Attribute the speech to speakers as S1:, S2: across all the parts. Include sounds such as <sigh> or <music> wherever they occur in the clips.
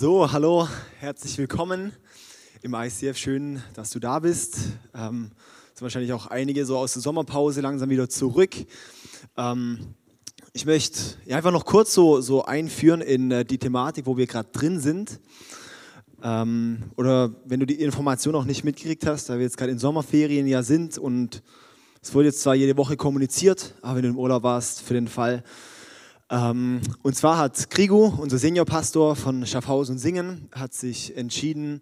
S1: So, hallo, herzlich willkommen im ICF. Schön, dass du da bist. Ähm, sind wahrscheinlich auch einige so aus der Sommerpause langsam wieder zurück. Ähm, ich möchte einfach noch kurz so, so einführen in äh, die Thematik, wo wir gerade drin sind. Ähm, oder wenn du die Information auch nicht mitgekriegt hast, da wir jetzt gerade in Sommerferien ja sind und es wurde jetzt zwar jede Woche kommuniziert, aber wenn du im Urlaub warst, für den Fall, ähm, und zwar hat Krigo, unser Seniorpastor von Schaffhausen Singen, hat sich entschieden,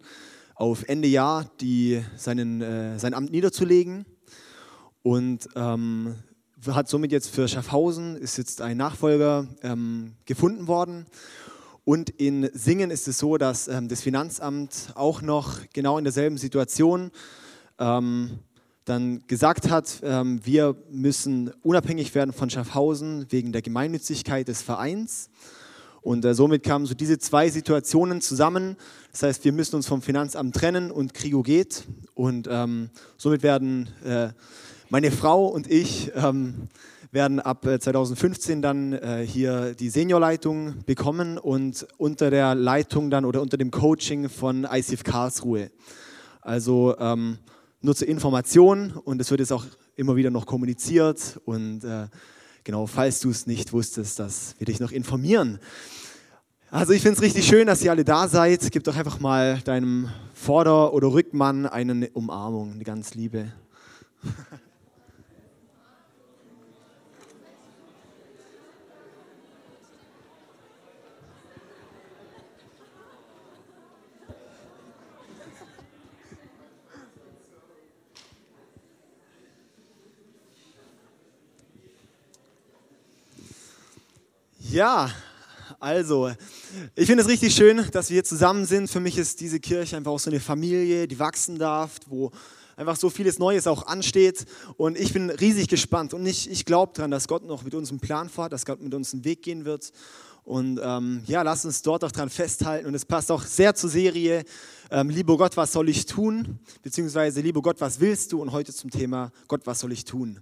S1: auf Ende Jahr die, seinen, äh, sein Amt niederzulegen und ähm, hat somit jetzt für Schaffhausen, ist jetzt ein Nachfolger ähm, gefunden worden. Und in Singen ist es so, dass ähm, das Finanzamt auch noch genau in derselben Situation ähm, dann gesagt hat, ähm, wir müssen unabhängig werden von Schaffhausen wegen der Gemeinnützigkeit des Vereins. Und äh, somit kamen so diese zwei Situationen zusammen. Das heißt, wir müssen uns vom Finanzamt trennen und Krigo geht. Und ähm, somit werden äh, meine Frau und ich ähm, werden ab 2015 äh, dann äh, hier die Seniorleitung bekommen und unter der Leitung dann oder unter dem Coaching von ICF Karlsruhe. Also ähm, nur zur Information und es wird jetzt auch immer wieder noch kommuniziert und äh, genau, falls du es nicht wusstest, dass wir dich noch informieren. Also ich finde es richtig schön, dass ihr alle da seid. Gib doch einfach mal deinem Vorder- oder Rückmann eine Umarmung, eine ganz liebe. <laughs> Ja, also, ich finde es richtig schön, dass wir hier zusammen sind. Für mich ist diese Kirche einfach auch so eine Familie, die wachsen darf, wo einfach so vieles Neues auch ansteht. Und ich bin riesig gespannt und ich, ich glaube daran, dass Gott noch mit uns einen Plan fährt, dass Gott mit uns einen Weg gehen wird. Und ähm, ja, lass uns dort auch dran festhalten. Und es passt auch sehr zur Serie ähm, Lieber Gott, was soll ich tun? Beziehungsweise Lieber Gott, was willst du? Und heute zum Thema Gott, was soll ich tun?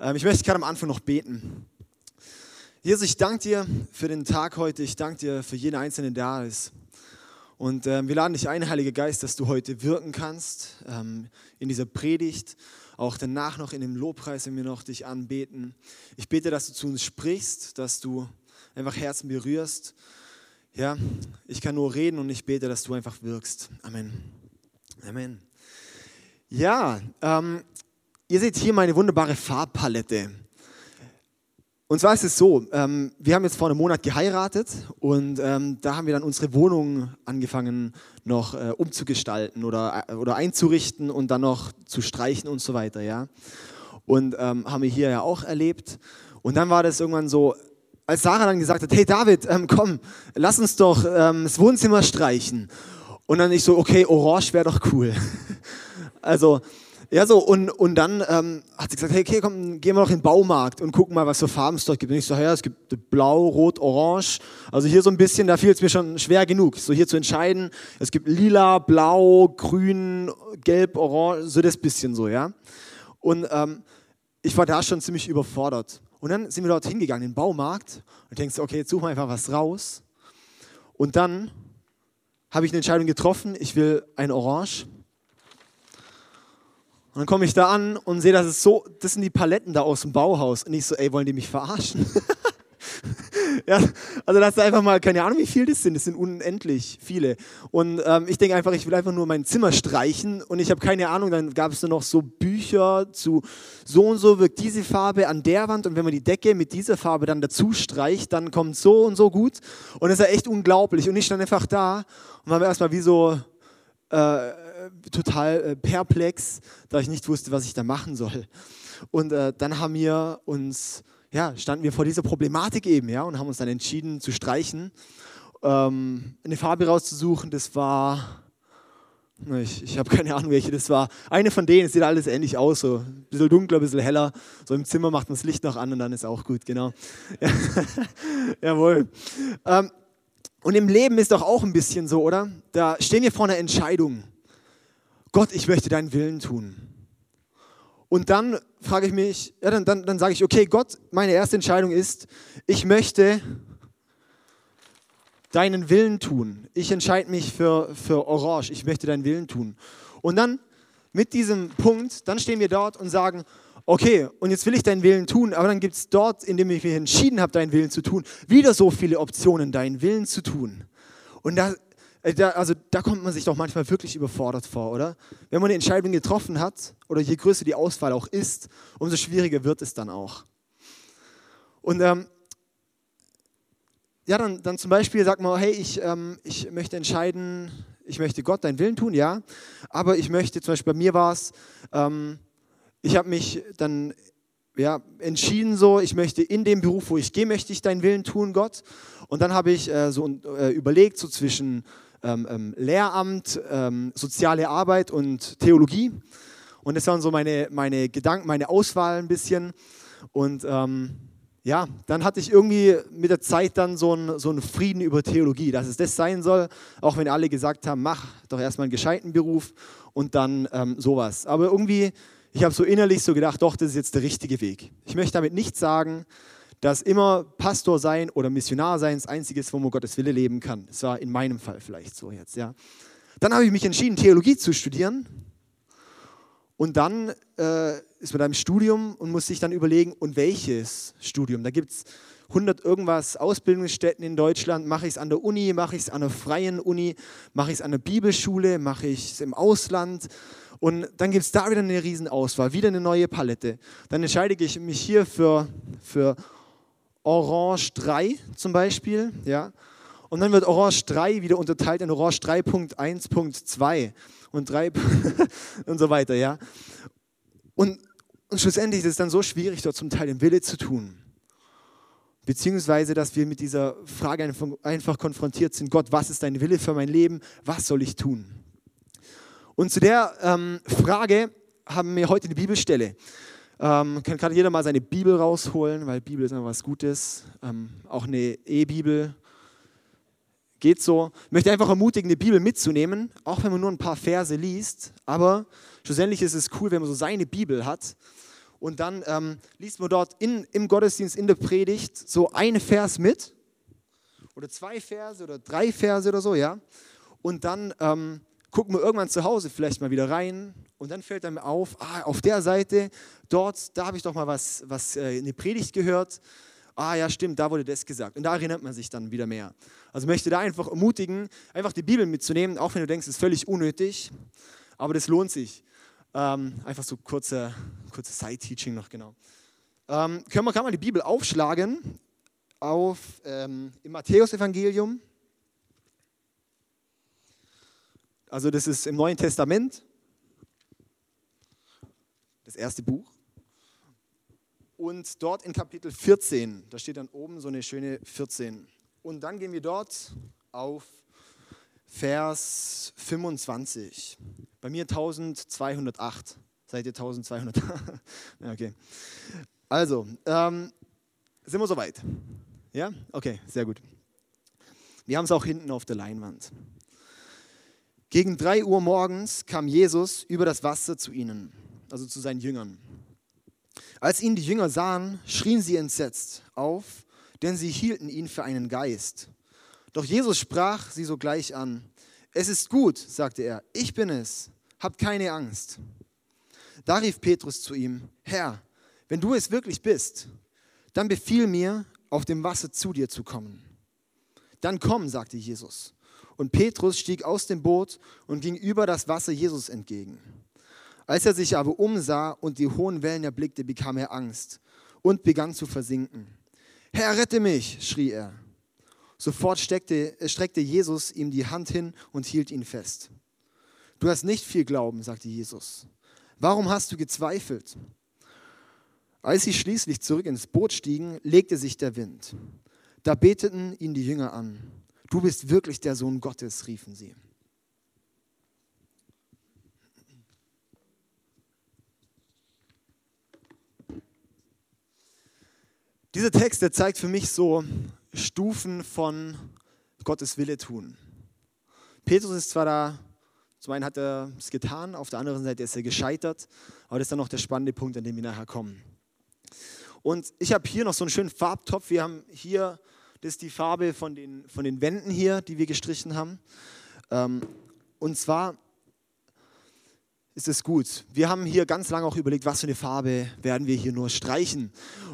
S1: Ähm, ich möchte gerade am Anfang noch beten. Jesus, ich danke dir für den Tag heute. Ich danke dir für jeden Einzelnen, der da ist. Und ähm, wir laden dich ein, Heiliger Geist, dass du heute wirken kannst ähm, in dieser Predigt, auch danach noch in dem Lobpreis, wenn wir noch dich anbeten. Ich bete, dass du zu uns sprichst, dass du einfach Herzen berührst. Ja, ich kann nur reden und ich bete, dass du einfach wirkst. Amen. Amen. Ja, ähm, ihr seht hier meine wunderbare Farbpalette. Und zwar ist es so, ähm, wir haben jetzt vor einem Monat geheiratet und ähm, da haben wir dann unsere Wohnung angefangen noch äh, umzugestalten oder, äh, oder einzurichten und dann noch zu streichen und so weiter, ja. Und ähm, haben wir hier ja auch erlebt. Und dann war das irgendwann so, als Sarah dann gesagt hat, hey David, ähm, komm, lass uns doch ähm, das Wohnzimmer streichen. Und dann ich so, okay, orange wäre doch cool. <laughs> also ja, so, und, und dann ähm, hat sie gesagt, hey, okay, komm, gehen wir noch in den Baumarkt und gucken mal, was für Farben es dort gibt. Und ich so, ja, es gibt blau, rot, orange. Also hier so ein bisschen, da fiel es mir schon schwer genug, so hier zu entscheiden. Es gibt lila, blau, grün, gelb, orange, so das bisschen so, ja. Und ähm, ich war da schon ziemlich überfordert. Und dann sind wir dort hingegangen, in den Baumarkt, und denkst, okay, jetzt suchen wir einfach was raus. Und dann habe ich eine Entscheidung getroffen, ich will ein Orange dann komme ich da an und sehe, dass es so, das sind die Paletten da aus dem Bauhaus. Und ich so, ey, wollen die mich verarschen? <laughs> ja, also das ist einfach mal, keine Ahnung, wie viel das sind. Das sind unendlich viele. Und ähm, ich denke einfach, ich will einfach nur mein Zimmer streichen. Und ich habe keine Ahnung, dann gab es nur noch so Bücher zu so und so wirkt diese Farbe an der Wand. Und wenn man die Decke mit dieser Farbe dann dazu streicht, dann kommt so und so gut. Und das ist ja echt unglaublich. Und ich stand einfach da und war erstmal wie so... Äh, total äh, perplex, da ich nicht wusste, was ich da machen soll. Und äh, dann haben wir uns, ja, standen wir vor dieser Problematik eben, ja, und haben uns dann entschieden zu streichen, ähm, eine Farbe rauszusuchen. Das war, ich, ich habe keine Ahnung, welche das war. Eine von denen, es sieht alles ähnlich aus, so ein bisschen dunkler, ein bisschen heller. So im Zimmer macht man das Licht noch an und dann ist auch gut, genau. Ja. <laughs> Jawohl. Ähm, und im Leben ist doch auch ein bisschen so, oder? Da stehen wir vor einer Entscheidung. Gott, ich möchte deinen Willen tun. Und dann frage ich mich, ja, dann, dann, dann sage ich, okay, Gott, meine erste Entscheidung ist, ich möchte deinen Willen tun. Ich entscheide mich für, für Orange. Ich möchte deinen Willen tun. Und dann mit diesem Punkt, dann stehen wir dort und sagen, okay, und jetzt will ich deinen Willen tun, aber dann gibt es dort, indem ich mich entschieden habe, deinen Willen zu tun, wieder so viele Optionen, deinen Willen zu tun. Und da, da, also, da kommt man sich doch manchmal wirklich überfordert vor, oder? Wenn man eine Entscheidung getroffen hat, oder je größer die Auswahl auch ist, umso schwieriger wird es dann auch. Und ähm, ja, dann, dann zum Beispiel sagt man, hey, ich, ähm, ich möchte entscheiden, ich möchte Gott deinen Willen tun, ja, aber ich möchte, zum Beispiel bei mir war es, ähm, ich habe mich dann ja, entschieden so, ich möchte in dem Beruf, wo ich gehe, möchte ich deinen Willen tun, Gott. Und dann habe ich äh, so äh, überlegt, so zwischen ähm, ähm, Lehramt, ähm, soziale Arbeit und Theologie. Und das waren so meine, meine Gedanken, meine Auswahl ein bisschen. Und ähm, ja, dann hatte ich irgendwie mit der Zeit dann so einen, so einen Frieden über Theologie, dass es das sein soll, auch wenn alle gesagt haben, mach doch erstmal einen gescheiten Beruf und dann ähm, sowas. Aber irgendwie, ich habe so innerlich so gedacht, doch, das ist jetzt der richtige Weg. Ich möchte damit nicht sagen, dass immer Pastor sein oder Missionar sein das Einzige ist, wo man Gottes Wille leben kann. Das war in meinem Fall vielleicht so jetzt, ja. Dann habe ich mich entschieden, Theologie zu studieren und dann äh, ist man da im Studium und muss sich dann überlegen, und welches Studium? Da gibt es 100 irgendwas Ausbildungsstätten in Deutschland. Mache ich es an der Uni, mache ich es an der freien Uni, mache ich es an der Bibelschule, mache ich es im Ausland? Und dann gibt es da wieder eine Riesenauswahl, wieder eine neue Palette. Dann entscheide ich mich hier für, für Orange 3 zum Beispiel. Ja? Und dann wird Orange 3 wieder unterteilt in Orange 3.1.2 und 3 <laughs> und so weiter. Ja? Und, und schlussendlich ist es dann so schwierig, dort zum Teil den Wille zu tun. Beziehungsweise, dass wir mit dieser Frage einfach, konfrontiert sind, Gott, was ist dein Wille für mein Leben? Was soll ich tun? Und zu der ähm, Frage haben wir heute eine Bibelstelle. Ähm, kann gerade jeder mal seine Bibel rausholen, weil Bibel ist immer was Gutes. Ähm, auch eine E-Bibel geht so. Ich möchte einfach ermutigen, eine Bibel mitzunehmen, auch wenn man nur ein paar Verse liest. Aber schlussendlich ist es cool, wenn man so seine Bibel hat. Und dann ähm, liest man dort in, im Gottesdienst, in der Predigt, so einen Vers mit. Oder zwei Verse oder drei Verse oder so, ja. Und dann ähm, gucken wir irgendwann zu Hause vielleicht mal wieder rein. Und dann fällt einem auf, ah, auf der Seite, dort, da habe ich doch mal was, was äh, eine Predigt gehört ah ja, stimmt, da wurde das gesagt. Und da erinnert man sich dann wieder mehr. Also möchte da einfach ermutigen, einfach die Bibel mitzunehmen, auch wenn du denkst, es ist völlig unnötig, aber das lohnt sich. Ähm, einfach so kurze, kurze Side-Teaching noch, genau. Ähm, können wir, kann man die Bibel aufschlagen auf, ähm, im Matthäusevangelium. Also das ist im Neuen Testament, das erste Buch. Und dort in Kapitel 14, da steht dann oben so eine schöne 14. Und dann gehen wir dort auf Vers 25. Bei mir 1208. Seid ihr 1200? <laughs> ja, okay. Also, ähm, sind wir soweit? Ja? Okay, sehr gut. Wir haben es auch hinten auf der Leinwand. Gegen 3 Uhr morgens kam Jesus über das Wasser zu ihnen, also zu seinen Jüngern. Als ihn die Jünger sahen, schrien sie entsetzt auf, denn sie hielten ihn für einen Geist. Doch Jesus sprach sie sogleich an. Es ist gut, sagte er, ich bin es, habt keine Angst. Da rief Petrus zu ihm, Herr, wenn du es wirklich bist, dann befiehl mir, auf dem Wasser zu dir zu kommen. Dann komm, sagte Jesus. Und Petrus stieg aus dem Boot und ging über das Wasser Jesus entgegen. Als er sich aber umsah und die hohen Wellen erblickte, bekam er Angst und begann zu versinken. Herr, rette mich, schrie er. Sofort steckte, streckte Jesus ihm die Hand hin und hielt ihn fest. Du hast nicht viel Glauben, sagte Jesus. Warum hast du gezweifelt? Als sie schließlich zurück ins Boot stiegen, legte sich der Wind. Da beteten ihn die Jünger an. Du bist wirklich der Sohn Gottes, riefen sie. Dieser Text, der zeigt für mich so Stufen von Gottes Wille tun. Petrus ist zwar da, zum einen hat er es getan, auf der anderen Seite ist er gescheitert, aber das ist dann noch der spannende Punkt, an dem wir nachher kommen. Und ich habe hier noch so einen schönen Farbtopf. Wir haben hier das ist die Farbe von den, von den Wänden hier, die wir gestrichen haben. Ähm, und zwar ist es gut. Wir haben hier ganz lange auch überlegt, was für eine Farbe werden wir hier nur streichen.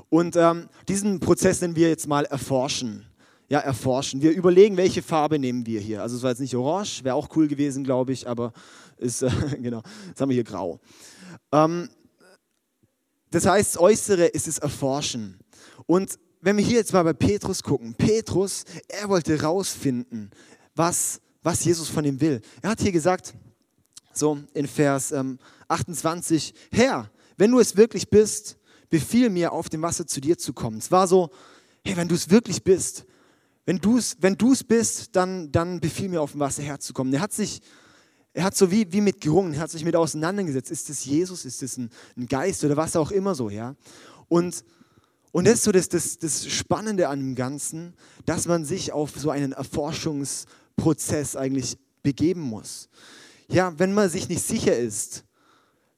S1: Und ähm, diesen Prozess nennen wir jetzt mal erforschen. Ja, erforschen. Wir überlegen, welche Farbe nehmen wir hier. Also es war jetzt nicht orange, wäre auch cool gewesen, glaube ich, aber <laughs> ist, äh, genau, jetzt haben wir hier grau. Ähm, das heißt, das Äußere ist das Erforschen. Und wenn wir hier jetzt mal bei Petrus gucken, Petrus, er wollte rausfinden, was, was Jesus von ihm will. Er hat hier gesagt, so in Vers ähm, 28, Herr, wenn du es wirklich bist, befiehl mir, auf dem Wasser zu dir zu kommen. Es war so, hey, wenn du es wirklich bist, wenn du es wenn bist, dann, dann befiehl mir, auf dem Wasser herzukommen. Er hat sich, er hat so wie, wie mit gerungen, er hat sich mit auseinandergesetzt. Ist es Jesus, ist es ein, ein, Geist oder was auch immer so, ja? Und, und das ist so das, das, das Spannende an dem Ganzen, dass man sich auf so einen Erforschungsprozess eigentlich begeben muss. Ja, wenn man sich nicht sicher ist,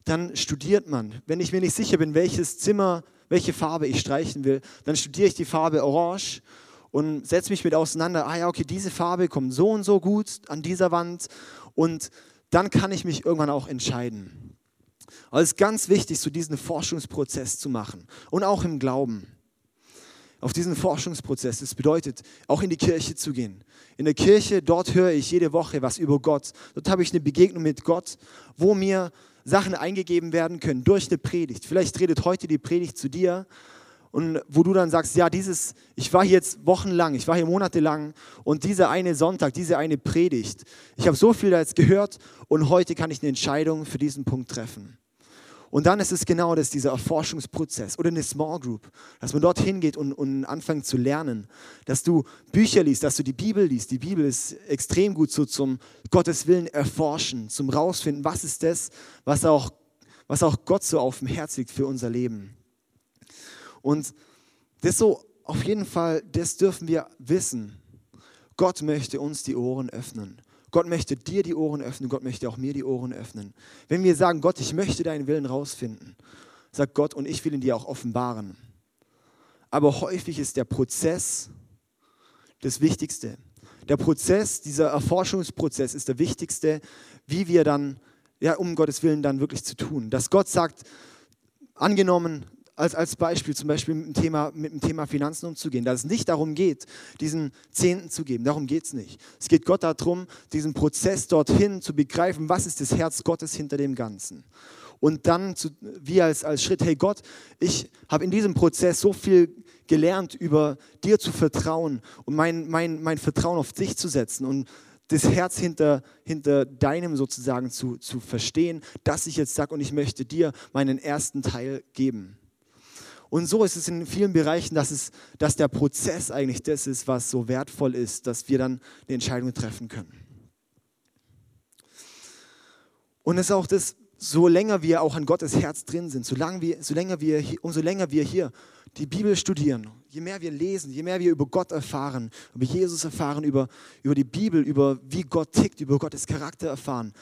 S1: dann studiert man. Wenn ich mir nicht sicher bin, welches Zimmer, welche Farbe ich streichen will, dann studiere ich die Farbe Orange und setze mich mit auseinander. Ah ja, okay, diese Farbe kommt so und so gut an dieser Wand und dann kann ich mich irgendwann auch entscheiden. Aber es ist ganz wichtig, so diesen Forschungsprozess zu machen und auch im Glauben auf diesen Forschungsprozess. Das bedeutet, auch in die Kirche zu gehen. In der Kirche, dort höre ich jede Woche was über Gott. Dort habe ich eine Begegnung mit Gott, wo mir Sachen eingegeben werden können durch eine Predigt. Vielleicht redet heute die Predigt zu dir und wo du dann sagst, ja, dieses, ich war hier jetzt wochenlang, ich war hier monatelang und dieser eine Sonntag, diese eine Predigt, ich habe so viel da jetzt gehört und heute kann ich eine Entscheidung für diesen Punkt treffen. Und dann ist es genau das, dieser Erforschungsprozess oder eine Small Group, dass man dorthin geht und, und anfängt zu lernen, dass du Bücher liest, dass du die Bibel liest. Die Bibel ist extrem gut so zum Gottes Willen erforschen, zum rausfinden, was ist das, was auch, was auch Gott so auf dem Herz liegt für unser Leben. Und das so auf jeden Fall, das dürfen wir wissen. Gott möchte uns die Ohren öffnen. Gott möchte dir die Ohren öffnen, Gott möchte auch mir die Ohren öffnen. Wenn wir sagen, Gott, ich möchte deinen Willen rausfinden, sagt Gott, und ich will ihn dir auch offenbaren. Aber häufig ist der Prozess das Wichtigste. Der Prozess, dieser Erforschungsprozess ist der wichtigste, wie wir dann, ja, um Gottes Willen dann wirklich zu tun. Dass Gott sagt, angenommen, als, als Beispiel zum Beispiel mit dem, Thema, mit dem Thema Finanzen umzugehen, dass es nicht darum geht, diesen Zehnten zu geben. Darum geht es nicht. Es geht Gott darum, diesen Prozess dorthin zu begreifen, was ist das Herz Gottes hinter dem Ganzen. Und dann zu, wie als, als Schritt, hey Gott, ich habe in diesem Prozess so viel gelernt, über dir zu vertrauen und mein, mein, mein Vertrauen auf dich zu setzen und das Herz hinter, hinter deinem sozusagen zu, zu verstehen, dass ich jetzt sage und ich möchte dir meinen ersten Teil geben. Und so ist es in vielen Bereichen, dass, es, dass der Prozess eigentlich das ist, was so wertvoll ist, dass wir dann eine Entscheidung treffen können. Und es ist auch das, so länger wir auch an Gottes Herz drin sind, solange wir, so länger wir, umso länger wir hier die Bibel studieren, je mehr wir lesen, je mehr wir über Gott erfahren, über Jesus erfahren, über, über die Bibel, über wie Gott tickt, über Gottes Charakter erfahren,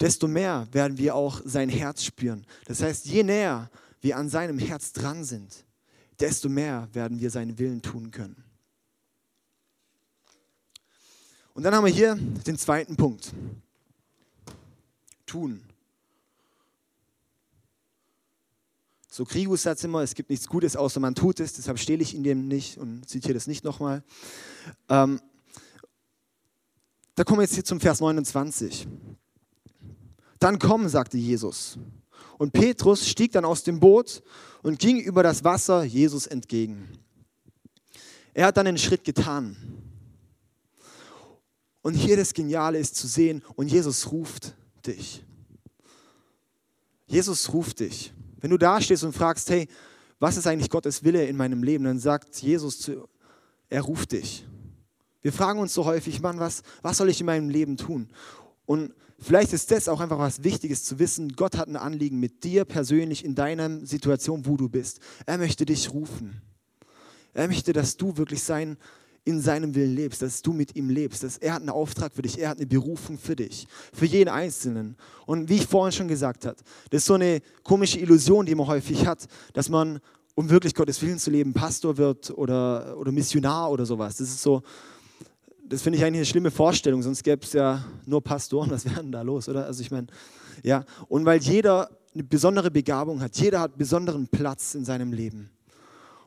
S1: desto mehr werden wir auch sein Herz spüren. Das heißt, je näher wir an seinem Herz dran sind, desto mehr werden wir seinen Willen tun können. Und dann haben wir hier den zweiten Punkt. Tun. So Krigus sagt immer, es gibt nichts Gutes, außer man tut es, deshalb stehle ich in dem nicht und zitiere das nicht nochmal. Ähm, da kommen wir jetzt hier zum Vers 29. Dann komm, sagte Jesus. Und Petrus stieg dann aus dem Boot und ging über das Wasser Jesus entgegen. Er hat dann einen Schritt getan. Und hier das Geniale ist zu sehen, und Jesus ruft dich. Jesus ruft dich. Wenn du da stehst und fragst, hey, was ist eigentlich Gottes Wille in meinem Leben, dann sagt Jesus, zu, er ruft dich. Wir fragen uns so häufig, Mann, was, was soll ich in meinem Leben tun? Und vielleicht ist das auch einfach was Wichtiges zu wissen. Gott hat ein Anliegen mit dir persönlich in deiner Situation, wo du bist. Er möchte dich rufen. Er möchte, dass du wirklich sein, in seinem Willen lebst, dass du mit ihm lebst. Dass er hat einen Auftrag für dich, er hat eine Berufung für dich, für jeden Einzelnen. Und wie ich vorhin schon gesagt habe, das ist so eine komische Illusion, die man häufig hat, dass man um wirklich Gottes Willen zu leben, Pastor wird oder, oder Missionar oder sowas. Das ist so, das finde ich eigentlich eine schlimme Vorstellung, sonst gäbe es ja nur Pastoren, was wäre denn da los, oder? Also ich meine, ja, und weil jeder eine besondere Begabung hat, jeder hat besonderen Platz in seinem Leben.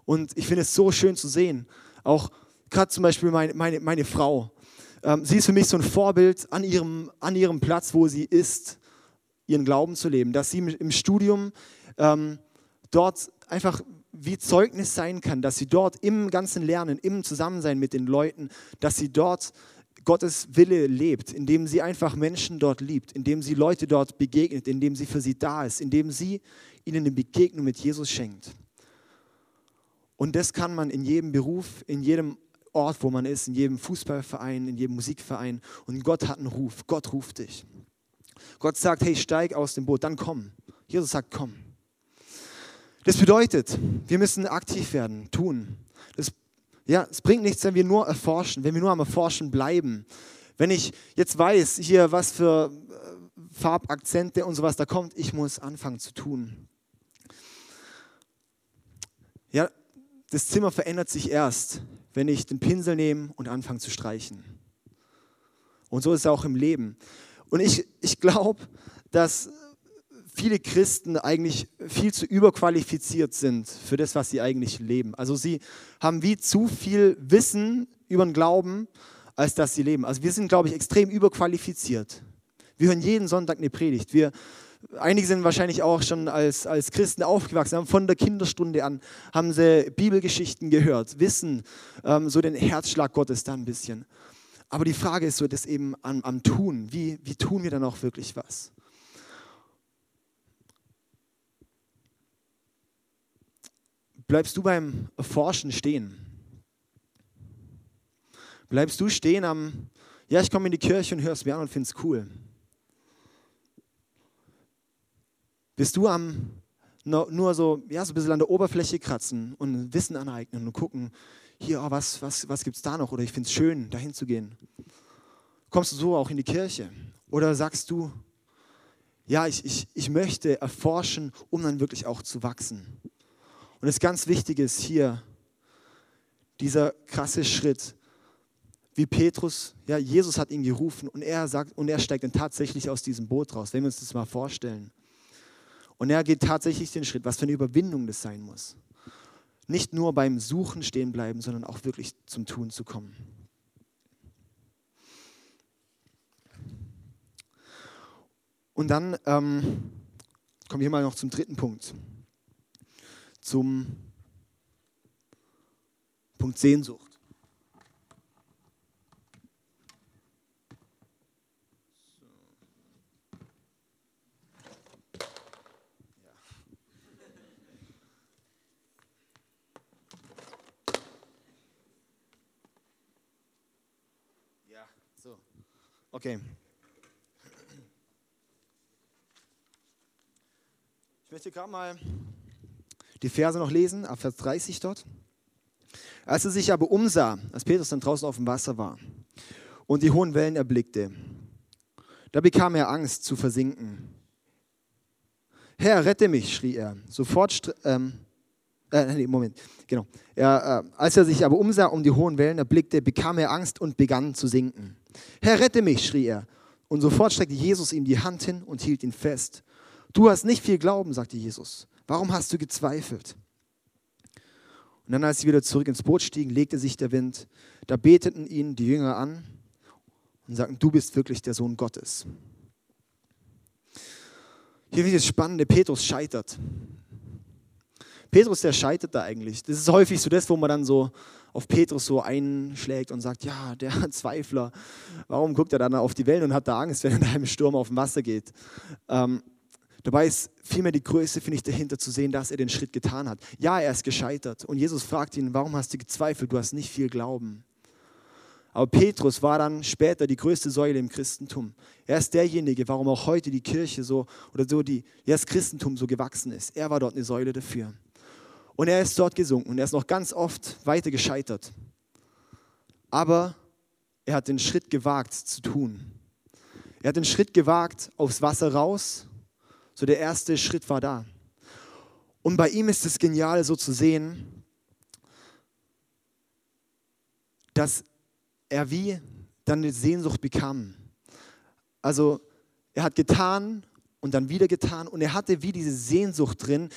S1: Und ich finde es so schön zu sehen, auch gerade zum Beispiel meine, meine, meine Frau, ähm, sie ist für mich so ein Vorbild an ihrem, an ihrem Platz, wo sie ist, ihren Glauben zu leben, dass sie im Studium ähm, dort einfach wie Zeugnis sein kann, dass sie dort im ganzen Lernen, im Zusammensein mit den Leuten, dass sie dort Gottes Wille lebt, indem sie einfach Menschen dort liebt, indem sie Leute dort begegnet, indem sie für sie da ist, indem sie ihnen eine Begegnung mit Jesus schenkt. Und das kann man in jedem Beruf, in jedem Ort, wo man ist, in jedem Fußballverein, in jedem Musikverein. Und Gott hat einen Ruf. Gott ruft dich. Gott sagt, hey, steig aus dem Boot, dann komm. Jesus sagt, komm. Das bedeutet, wir müssen aktiv werden, tun. Das, ja, es bringt nichts, wenn wir nur erforschen, wenn wir nur am Erforschen bleiben. Wenn ich jetzt weiß, hier was für äh, Farbakzente und sowas da kommt, ich muss anfangen zu tun. Ja, das Zimmer verändert sich erst, wenn ich den Pinsel nehme und anfange zu streichen. Und so ist es auch im Leben. Und ich, ich glaube, dass viele Christen eigentlich viel zu überqualifiziert sind für das, was sie eigentlich leben. Also sie haben wie zu viel Wissen über den Glauben, als dass sie leben. Also wir sind, glaube ich, extrem überqualifiziert. Wir hören jeden Sonntag eine Predigt. Wir, einige sind wahrscheinlich auch schon als, als Christen aufgewachsen, haben von der Kinderstunde an, haben sie Bibelgeschichten gehört, wissen ähm, so den Herzschlag Gottes da ein bisschen. Aber die Frage ist so, das eben am, am Tun. Wie, wie tun wir dann auch wirklich was? Bleibst du beim Erforschen stehen? Bleibst du stehen am, ja, ich komme in die Kirche und höre es mir an und finde es cool? Bist du am nur so, ja, so ein bisschen an der Oberfläche kratzen und Wissen aneignen und gucken, hier, oh, was, was, was gibt es da noch? Oder ich finde es schön, dahin zu gehen. Kommst du so auch in die Kirche? Oder sagst du, ja, ich, ich, ich möchte erforschen, um dann wirklich auch zu wachsen? Und das ganz Wichtige ist hier, dieser krasse Schritt, wie Petrus, ja, Jesus hat ihn gerufen und er sagt, und er steigt dann tatsächlich aus diesem Boot raus, wenn wir uns das mal vorstellen. Und er geht tatsächlich den Schritt, was für eine Überwindung das sein muss. Nicht nur beim Suchen stehen bleiben, sondern auch wirklich zum Tun zu kommen. Und dann ähm, kommen wir mal noch zum dritten Punkt zum Punkt Sehnsucht. Ja, so. Okay. Ich möchte gerade mal die Verse noch lesen, ab Vers 30 dort. Als er sich aber umsah, als Petrus dann draußen auf dem Wasser war und die hohen Wellen erblickte, da bekam er Angst zu versinken. Herr, rette mich, schrie er. Sofort, ähm, äh, nee, Moment, genau. Er, äh, als er sich aber umsah und die hohen Wellen erblickte, bekam er Angst und begann zu sinken. Herr, rette mich, schrie er. Und sofort streckte Jesus ihm die Hand hin und hielt ihn fest. Du hast nicht viel Glauben, sagte Jesus. Warum hast du gezweifelt? Und dann, als sie wieder zurück ins Boot stiegen, legte sich der Wind. Da beteten ihn die Jünger an und sagten, du bist wirklich der Sohn Gottes. Hier wird das Spannende, Petrus scheitert. Petrus, der scheitert da eigentlich. Das ist häufig so das, wo man dann so auf Petrus so einschlägt und sagt, ja, der Zweifler, warum guckt er dann auf die Wellen und hat da Angst, wenn er da im Sturm auf dem Wasser geht? Ähm, Dabei ist vielmehr die Größe, finde ich, dahinter zu sehen, dass er den Schritt getan hat. Ja, er ist gescheitert. Und Jesus fragt ihn, warum hast du gezweifelt? Du hast nicht viel Glauben. Aber Petrus war dann später die größte Säule im Christentum. Er ist derjenige, warum auch heute die Kirche so oder so die, ja, das Christentum so gewachsen ist. Er war dort eine Säule dafür. Und er ist dort gesunken und er ist noch ganz oft weiter gescheitert. Aber er hat den Schritt gewagt zu tun. Er hat den Schritt gewagt aufs Wasser raus so der erste Schritt war da. Und bei ihm ist es genial, so zu sehen, dass er wie dann eine Sehnsucht bekam. Also er hat getan und dann wieder getan und er hatte wie diese Sehnsucht drin,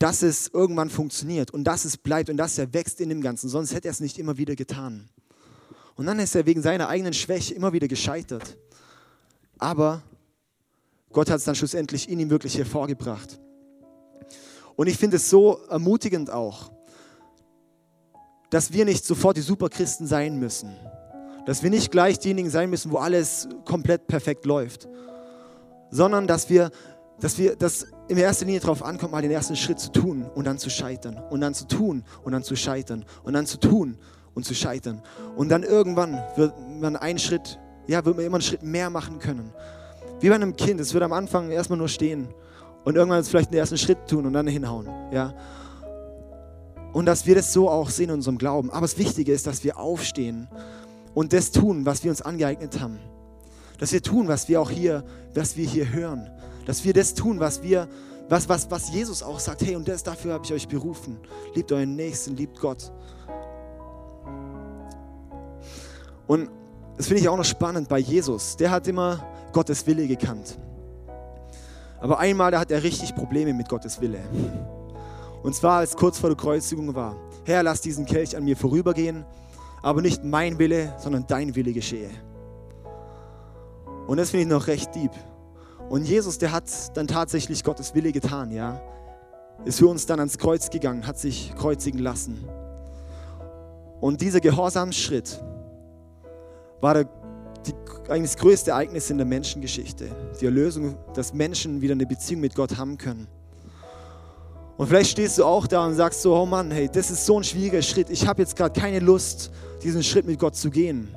S1: dass es irgendwann funktioniert und dass es bleibt und dass er wächst in dem Ganzen. Sonst hätte er es nicht immer wieder getan. Und dann ist er wegen seiner eigenen Schwäche immer wieder gescheitert. Aber Gott hat es dann schlussendlich in ihm wirklich hervorgebracht. Und ich finde es so ermutigend auch, dass wir nicht sofort die Superchristen sein müssen. Dass wir nicht gleich diejenigen sein müssen, wo alles komplett perfekt läuft. Sondern dass wir, dass wir, dass in erster Linie darauf ankommt, mal den ersten Schritt zu tun und dann zu scheitern. Und dann zu tun und dann zu scheitern. Und dann zu tun und zu scheitern. Und dann irgendwann wird man einen Schritt, ja, wird man immer einen Schritt mehr machen können. Wie bei einem Kind, es wird am Anfang erstmal nur stehen und irgendwann vielleicht den ersten Schritt tun und dann hinhauen. Ja? Und dass wir das so auch sehen in unserem Glauben. Aber das Wichtige ist, dass wir aufstehen und das tun, was wir uns angeeignet haben. Dass wir tun, was wir auch hier, was wir hier hören. Dass wir das tun, was wir, was, was, was Jesus auch sagt, hey, und das, dafür habe ich euch berufen. Liebt euren Nächsten, liebt Gott. Und das finde ich auch noch spannend bei Jesus. Der hat immer Gottes Wille gekannt. Aber einmal, da hat er richtig Probleme mit Gottes Wille. Und zwar, als kurz vor der Kreuzigung war. Herr, lass diesen Kelch an mir vorübergehen, aber nicht mein Wille, sondern dein Wille geschehe. Und das finde ich noch recht deep. Und Jesus, der hat dann tatsächlich Gottes Wille getan, ja. Ist für uns dann ans Kreuz gegangen, hat sich kreuzigen lassen. Und dieser Gehorsamsschritt war der, die, eigentlich das größte Ereignis in der Menschengeschichte. Die Erlösung, dass Menschen wieder eine Beziehung mit Gott haben können. Und vielleicht stehst du auch da und sagst so, oh Mann, hey, das ist so ein schwieriger Schritt. Ich habe jetzt gerade keine Lust, diesen Schritt mit Gott zu gehen.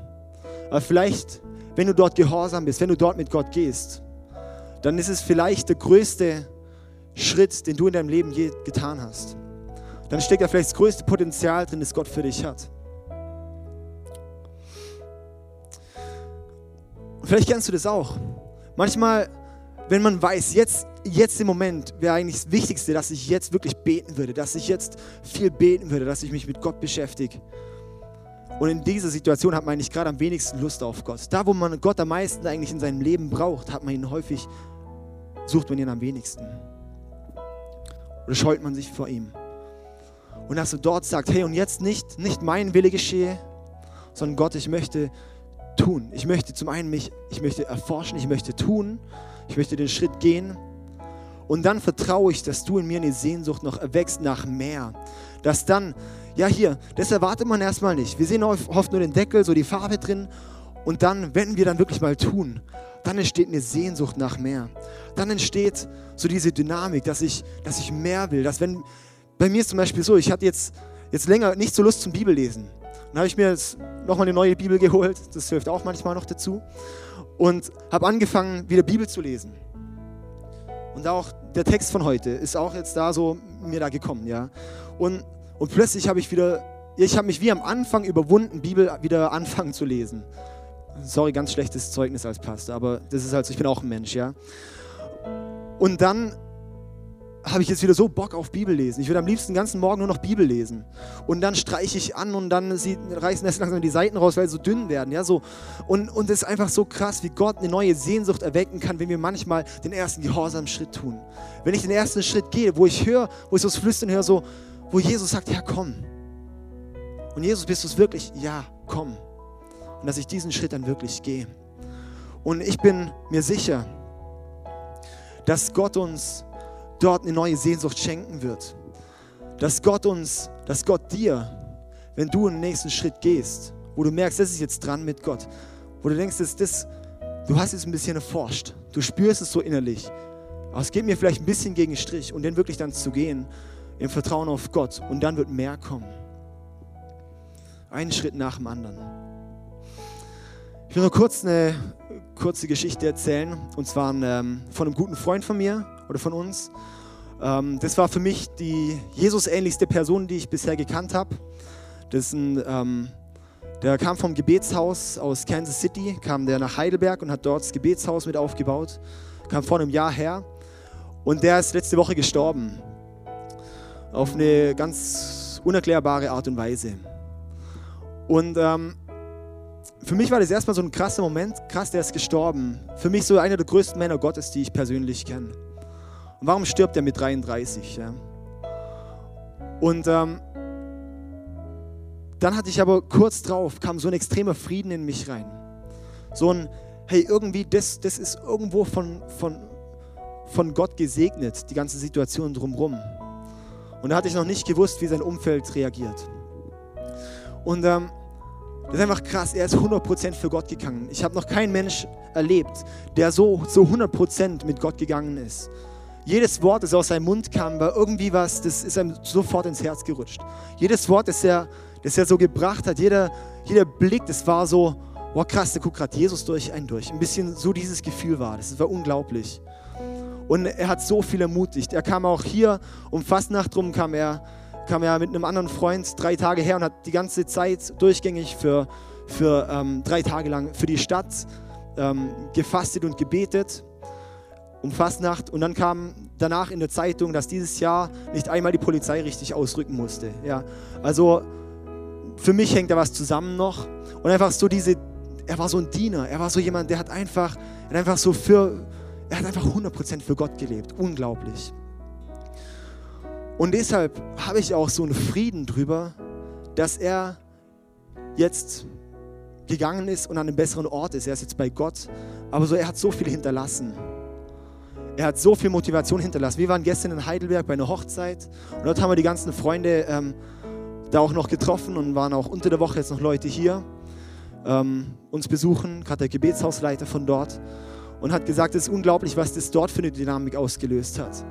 S1: Aber vielleicht, wenn du dort gehorsam bist, wenn du dort mit Gott gehst, dann ist es vielleicht der größte Schritt, den du in deinem Leben je getan hast. Dann steckt da vielleicht das größte Potenzial drin, das Gott für dich hat. Vielleicht kennst du das auch. Manchmal, wenn man weiß, jetzt jetzt im Moment wäre eigentlich das Wichtigste, dass ich jetzt wirklich beten würde, dass ich jetzt viel beten würde, dass ich mich mit Gott beschäftige. Und in dieser Situation hat man eigentlich gerade am wenigsten Lust auf Gott. Da, wo man Gott am meisten eigentlich in seinem Leben braucht, hat man ihn häufig, sucht man ihn am wenigsten. Oder scheut man sich vor ihm. Und dass du dort sagst, hey, und jetzt nicht, nicht mein Wille geschehe, sondern Gott, ich möchte tun. Ich möchte zum einen mich, ich möchte erforschen, ich möchte tun, ich möchte den Schritt gehen und dann vertraue ich, dass du in mir eine Sehnsucht noch erwächst nach mehr. Dass dann, ja hier, das erwartet man erstmal nicht. Wir sehen oft nur den Deckel, so die Farbe drin. Und dann, wenn wir dann wirklich mal tun, dann entsteht eine Sehnsucht nach mehr. Dann entsteht so diese Dynamik, dass ich, dass ich mehr will. Dass wenn, bei mir ist zum Beispiel so, ich hatte jetzt, jetzt länger nicht so Lust zum Bibellesen. Dann habe ich mir jetzt nochmal eine neue Bibel geholt, das hilft auch manchmal noch dazu. Und habe angefangen, wieder Bibel zu lesen. Und auch der Text von heute ist auch jetzt da so mir da gekommen, ja. Und, und plötzlich habe ich wieder, ich habe mich wie am Anfang überwunden, Bibel wieder anfangen zu lesen. Sorry, ganz schlechtes Zeugnis als Pastor, aber das ist halt so, ich bin auch ein Mensch, ja. Und dann habe ich jetzt wieder so Bock auf Bibel lesen. Ich würde am liebsten den ganzen Morgen nur noch Bibel lesen. Und dann streiche ich an und dann reißen erst langsam die Seiten raus, weil sie so dünn werden. Ja, so. Und, und es ist einfach so krass, wie Gott eine neue Sehnsucht erwecken kann, wenn wir manchmal den ersten gehorsamen Schritt tun. Wenn ich den ersten Schritt gehe, wo ich höre, wo ich so das Flüstern höre, so, wo Jesus sagt, ja komm. Und Jesus, bist du es wirklich? Ja, komm. Und dass ich diesen Schritt dann wirklich gehe. Und ich bin mir sicher, dass Gott uns dort eine neue Sehnsucht schenken wird. Dass Gott uns, dass Gott dir, wenn du einen nächsten Schritt gehst, wo du merkst, das ist jetzt dran mit Gott, wo du denkst, das, das, du hast es ein bisschen erforscht, du spürst es so innerlich, aber es geht mir vielleicht ein bisschen gegen den Strich und dann wirklich dann zu gehen im Vertrauen auf Gott und dann wird mehr kommen. Einen Schritt nach dem anderen. Ich will nur kurz eine kurze Geschichte erzählen und zwar ähm, von einem guten Freund von mir oder von uns. Ähm, das war für mich die Jesus-ähnlichste Person, die ich bisher gekannt habe. Ähm, der kam vom Gebetshaus aus Kansas City, kam der nach Heidelberg und hat dort das Gebetshaus mit aufgebaut. Kam vor einem Jahr her und der ist letzte Woche gestorben. auf eine ganz unerklärbare Art und Weise. Und ähm, für mich war das erstmal so ein krasser Moment. Krass, der ist gestorben. Für mich so einer der größten Männer Gottes, die ich persönlich kenne. Warum stirbt er mit 33? Ja? Und ähm, dann hatte ich aber kurz drauf, kam so ein extremer Frieden in mich rein. So ein, hey, irgendwie, das, das ist irgendwo von, von, von Gott gesegnet, die ganze Situation drumherum. Und da hatte ich noch nicht gewusst, wie sein Umfeld reagiert. Und ähm, das ist einfach krass, er ist 100% für Gott gegangen. Ich habe noch keinen Mensch erlebt, der so, so 100% mit Gott gegangen ist. Jedes Wort, das aus seinem Mund kam, war irgendwie was, das ist einem sofort ins Herz gerutscht. Jedes Wort, das er, das er so gebracht hat, jeder, jeder Blick, das war so, boah krass, da guckt gerade Jesus durch einen durch. Ein bisschen so dieses Gefühl war, das war unglaublich. Und er hat so viel ermutigt. Er kam auch hier, um Fastnacht rum kam er, kam er mit einem anderen Freund drei Tage her und hat die ganze Zeit durchgängig für, für ähm, drei Tage lang für die Stadt ähm, gefastet und gebetet um Fastnacht und dann kam danach in der Zeitung, dass dieses Jahr nicht einmal die Polizei richtig ausrücken musste. Ja, also für mich hängt da was zusammen noch und einfach so diese, er war so ein Diener, er war so jemand, der hat einfach, hat einfach so für, er hat einfach 100% für Gott gelebt, unglaublich. Und deshalb habe ich auch so einen Frieden drüber, dass er jetzt gegangen ist und an einem besseren Ort ist. Er ist jetzt bei Gott, aber so er hat so viel hinterlassen. Er hat so viel Motivation hinterlassen. Wir waren gestern in Heidelberg bei einer Hochzeit und dort haben wir die ganzen Freunde ähm, da auch noch getroffen und waren auch unter der Woche jetzt noch Leute hier ähm, uns besuchen, gerade der Gebetshausleiter von dort und hat gesagt, es ist unglaublich, was das dort für eine Dynamik ausgelöst hat.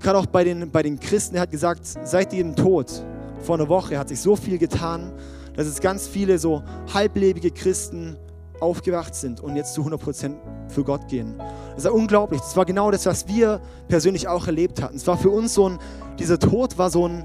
S1: Gerade auch bei den, bei den Christen, er hat gesagt, seit ihrem Tod vor einer Woche hat sich so viel getan, dass es ganz viele so halblebige Christen aufgewacht sind und jetzt zu 100% für Gott gehen. Das war unglaublich. Das war genau das, was wir persönlich auch erlebt hatten. Es war für uns so ein, dieser Tod war so ein,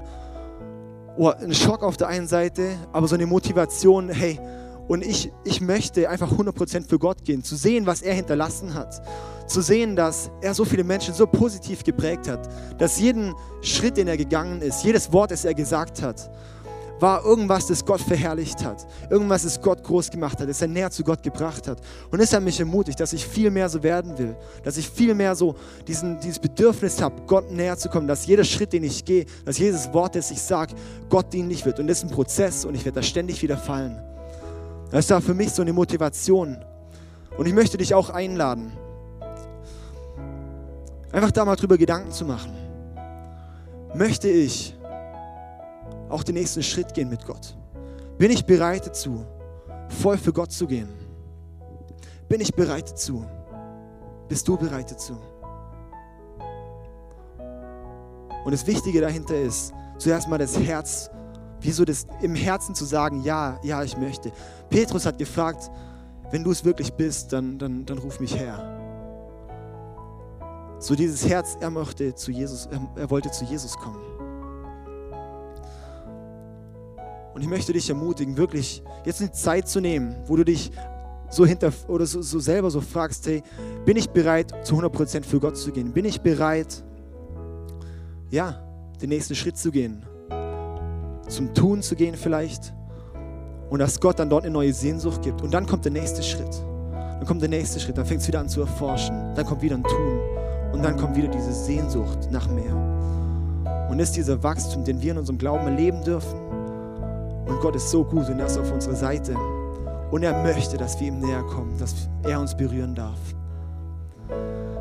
S1: oh, ein Schock auf der einen Seite, aber so eine Motivation, hey, und ich, ich möchte einfach 100% für Gott gehen, zu sehen, was er hinterlassen hat. Zu sehen, dass er so viele Menschen so positiv geprägt hat, dass jeden Schritt, den er gegangen ist, jedes Wort, das er gesagt hat, war irgendwas, das Gott verherrlicht hat. Irgendwas, das Gott groß gemacht hat, das er näher zu Gott gebracht hat. Und es hat mich ermutigt, dass ich viel mehr so werden will. Dass ich viel mehr so diesen, dieses Bedürfnis habe, Gott näher zu kommen. Dass jeder Schritt, den ich gehe, dass jedes Wort, das ich sage, Gott dienlich wird. Und das ist ein Prozess und ich werde da ständig wieder fallen. Das war für mich so eine Motivation. Und ich möchte dich auch einladen, einfach da mal drüber Gedanken zu machen. Möchte ich auch den nächsten Schritt gehen mit Gott? Bin ich bereit dazu, voll für Gott zu gehen? Bin ich bereit dazu? Bist du bereit dazu? Und das Wichtige dahinter ist, zuerst mal das Herz, wie so das im Herzen zu sagen, ja, ja, ich möchte. Petrus hat gefragt, wenn du es wirklich bist, dann, dann, dann ruf mich her. So dieses Herz, er möchte zu Jesus, er, er wollte zu Jesus kommen. Und ich möchte dich ermutigen, wirklich jetzt eine Zeit zu nehmen, wo du dich so hinter oder so, so selber so fragst, hey, bin ich bereit, zu 100% für Gott zu gehen? Bin ich bereit, ja, den nächsten Schritt zu gehen? Zum Tun zu gehen vielleicht? Und dass Gott dann dort eine neue Sehnsucht gibt. Und dann kommt der nächste Schritt. Dann kommt der nächste Schritt. Dann fängt es wieder an zu erforschen. Dann kommt wieder ein Tun. Und dann kommt wieder diese Sehnsucht nach mehr. Und ist dieser Wachstum, den wir in unserem Glauben erleben dürfen, und Gott ist so gut und er ist auf unserer Seite. Und er möchte, dass wir ihm näher kommen, dass er uns berühren darf.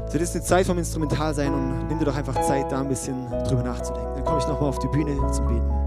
S1: So, das ist eine Zeit vom Instrumentalsein und nimm dir doch einfach Zeit, da ein bisschen drüber nachzudenken. Dann komme ich nochmal auf die Bühne zum Beten.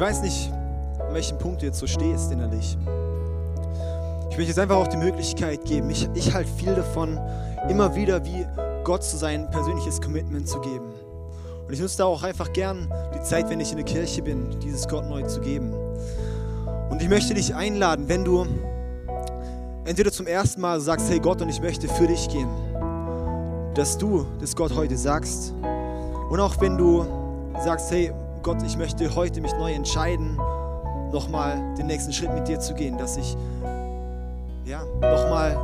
S1: Ich weiß nicht, an welchem Punkt du jetzt so stehst innerlich. Ich möchte jetzt einfach auch die Möglichkeit geben. Ich, ich halte viel davon, immer wieder wie Gott zu sein persönliches Commitment zu geben. Und ich nutze da auch einfach gern die Zeit, wenn ich in der Kirche bin, dieses Gott neu zu geben. Und ich möchte dich einladen, wenn du entweder zum ersten Mal sagst, hey Gott, und ich möchte für dich gehen, dass du das Gott heute sagst. Und auch wenn du sagst, hey Gott, ich möchte heute mich neu entscheiden, nochmal den nächsten Schritt mit dir zu gehen, dass ich ja, nochmal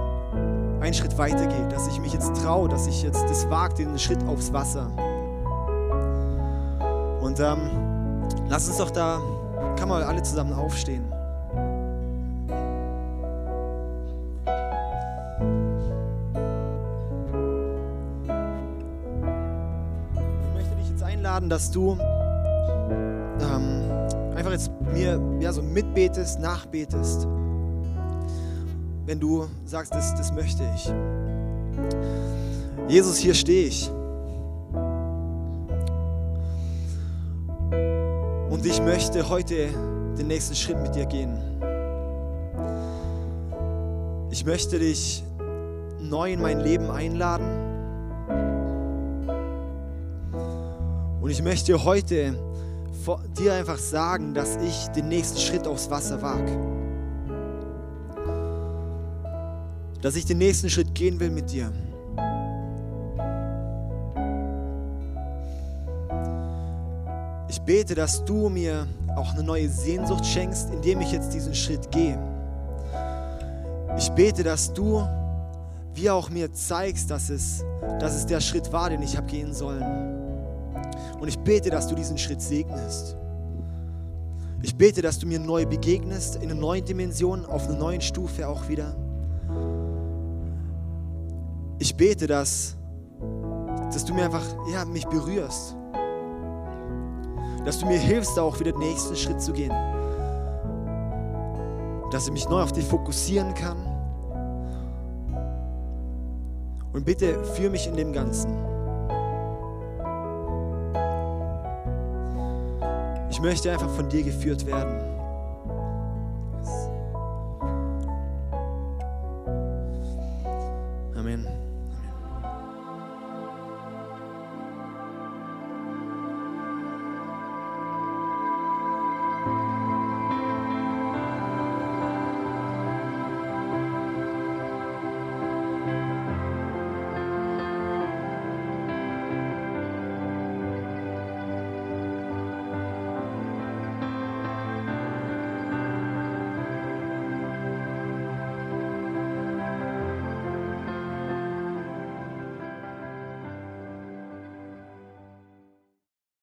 S1: einen Schritt weiter gehe, dass ich mich jetzt traue, dass ich jetzt das wage, den Schritt aufs Wasser. Und ähm, lass uns doch da, kann man alle zusammen aufstehen. Ich möchte dich jetzt einladen, dass du jetzt mir ja, so mitbetest, nachbetest wenn du sagst, das, das möchte ich. Jesus, hier stehe ich. Und ich möchte heute den nächsten Schritt mit dir gehen. Ich möchte dich neu in mein Leben einladen. Und ich möchte heute dir einfach sagen, dass ich den nächsten Schritt aufs Wasser wage. dass ich den nächsten Schritt gehen will mit dir. Ich bete, dass du mir auch eine neue Sehnsucht schenkst, indem ich jetzt diesen Schritt gehe. Ich bete, dass du wie auch mir zeigst, dass es, dass es der Schritt war, den ich habe gehen sollen. Und ich bete, dass du diesen Schritt segnest. Ich bete, dass du mir neu begegnest, in einer neuen Dimension, auf einer neuen Stufe auch wieder ich bete, dass, dass du mir einfach ja, mich berührst. Dass du mir hilfst, auch wieder den nächsten Schritt zu gehen. Dass ich mich neu auf dich fokussieren kann. Und bitte führ mich in dem Ganzen. Ich möchte einfach von dir geführt werden.